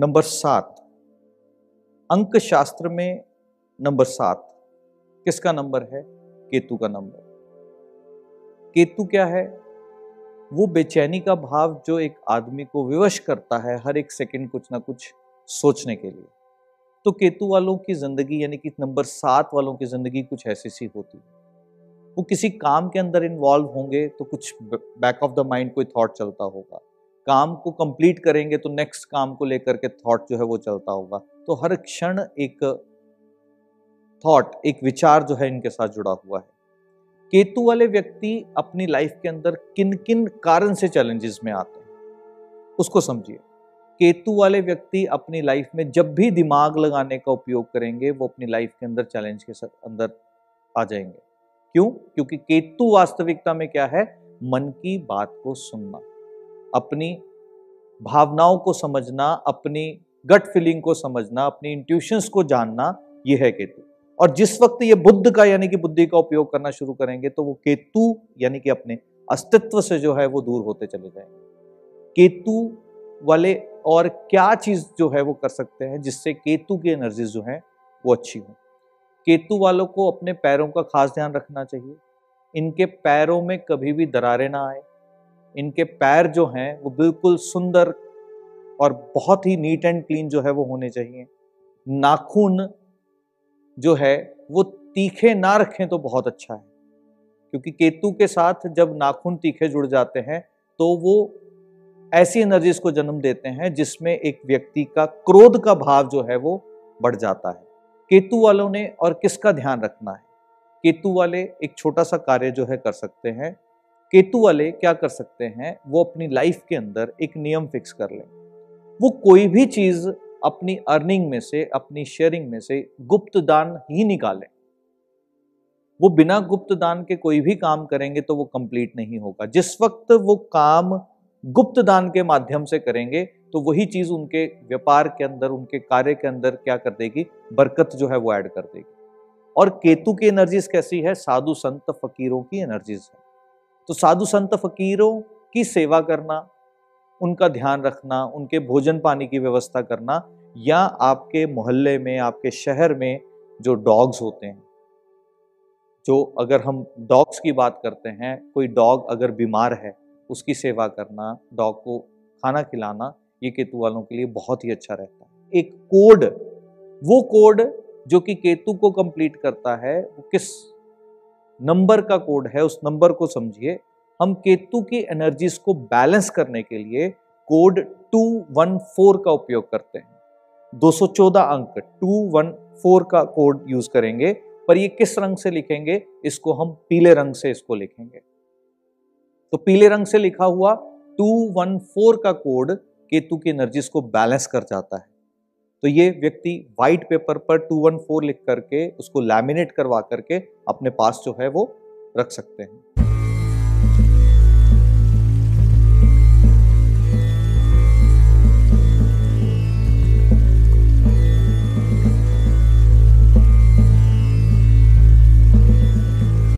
Number सात। अंक शास्त्र में नंबर सात। किसका नंबर है? केतु का नंबर। केतु क्या है? वो बेचैनी का भाव जो एक आदमी को विवश करता है हर एक सेकंड कुछ ना कुछ सोचने के लिए। तो केतु वालों की ज़िंदगी यानी कि नंबर सात वालों की ज़िंदगी कुछ ऐसी सी होती। वो किसी काम के अंदर इन्वॉल्व होंगे तो कुछ बैक ऑफ़ द माइंड कोई थॉट चलता होगा। काम को कंप्लीट करेंगे तो नेक्स्ट काम को लेकर के थॉट जो है वो चलता होगा। तो हर क्षण एक थॉट एक विचार जो है इनके साथ जुड़ा हुआ है। केतु वाले व्यक्ति अपनी लाइफ के अंदर किन किन कारण से चैलेंजेस में आते हैं? उसको समझिए। केतु वाले व्यक्ति अपनी लाइफ में जब भी दिमाग लगाने का उपयोग करेंगे, वो अपनी लाइफ के अंदर चैलेंज के साथ अंदर आ जाएँगे। क्यों? क्योंकि केतु वास्तविकता में क्या है? मन की बात को सुनना। अपनी भावनाओं को समझना, अपनी गट फीलिंग को समझना, अपनी इंट्यूशंस को जानना यह है केतु। और जिस वक्त ये बुद्ध का यानी कि बुद्धि का उपयोग करना शुरू करेंगे तो वो केतु यानी कि अपने अस्तित्व से जो है वो दूर होते चले जाएँगे। केतु वाले और क्या चीज़ जो है वो कर सकते हैं, जिससे केतु की एनर्जीज जो है वो अच्छी हो। केतु वालों को अपने पैरों का खास ध्यान रखना चाहिए। इनके पैरों में कभी भी दरारें ना आए। इनके पैर जो हैं, वो बिल्कुल सुंदर और बहुत ही नीट एंड क्लीन जो है वो होने चाहिए। नाखून जो है, वो तीखे ना रखें तो बहुत अच्छा है। क्योंकि केतु के साथ जब नाखून तीखे जुड़ जाते हैं तो वो ऐसी एनर्जीज को जन्म देते हैं, जिसमें एक व्यक्ति का क्रोध का भाव जो है वो बढ़ जाता है। केतु वालों ने और किसका ध्यान रखना है? केतु वाले एक छोटा सा कार्य जो है कर सकते हैं। केतु वाले क्या कर सकते हैं? वो अपनी लाइफ के अंदर एक नियम फिक्स कर लें। वो कोई भी चीज़ अपनी अर्निंग में से, अपनी शेयरिंग में से गुप्त दान ही निकालें। वो बिना गुप्त दान के कोई भी काम करेंगे तो वो कंप्लीट नहीं होगा। जिस वक्त वो काम गुप्त दान के माध्यम से करेंगे तो वही चीज़ उनके व्यापार के अंदर, उनके कार्य के अंदर क्या कर देगी? बरकत जो है वो ऐड कर देगी। और केतु की एनर्जीज कैसी है? साधु संत फकीरों की एनर्जीज है। तो साधु संत फकीरों की सेवा करना, उनका ध्यान रखना, उनके भोजन पानी की व्यवस्था करना, या आपके मोहल्ले में, आपके शहर में जो डॉग्स होते हैं, जो अगर हम डॉग्स की बात करते हैं, कोई डॉग अगर बीमार है, उसकी सेवा करना, डॉग को खाना खिलाना, ये केतु वालों के लिए बहुत ही अच्छा रहता है। एक कोड, वो कोड जो कि केतु को कंप्लीट करता है, वो किस नंबर का कोड है, उस नंबर को समझिए। हम केतु की एनर्जीज को बैलेंस करने के लिए कोड 214 का उपयोग करते हैं। 214 अंक 214 का कोड यूज़ करेंगे, पर ये किस रंग से लिखेंगे? इसको हम पीले रंग से इसको लिखेंगे। तो पीले रंग से लिखा हुआ 214 का कोड केतु की एनर्जीज को बैलेंस कर जाता है। तो ये व्यक्ति व्हाइट पेपर पर 214 लिख करके, उसको लैमिनेट करवा करके अपने पास जो है वो रख सकते हैं।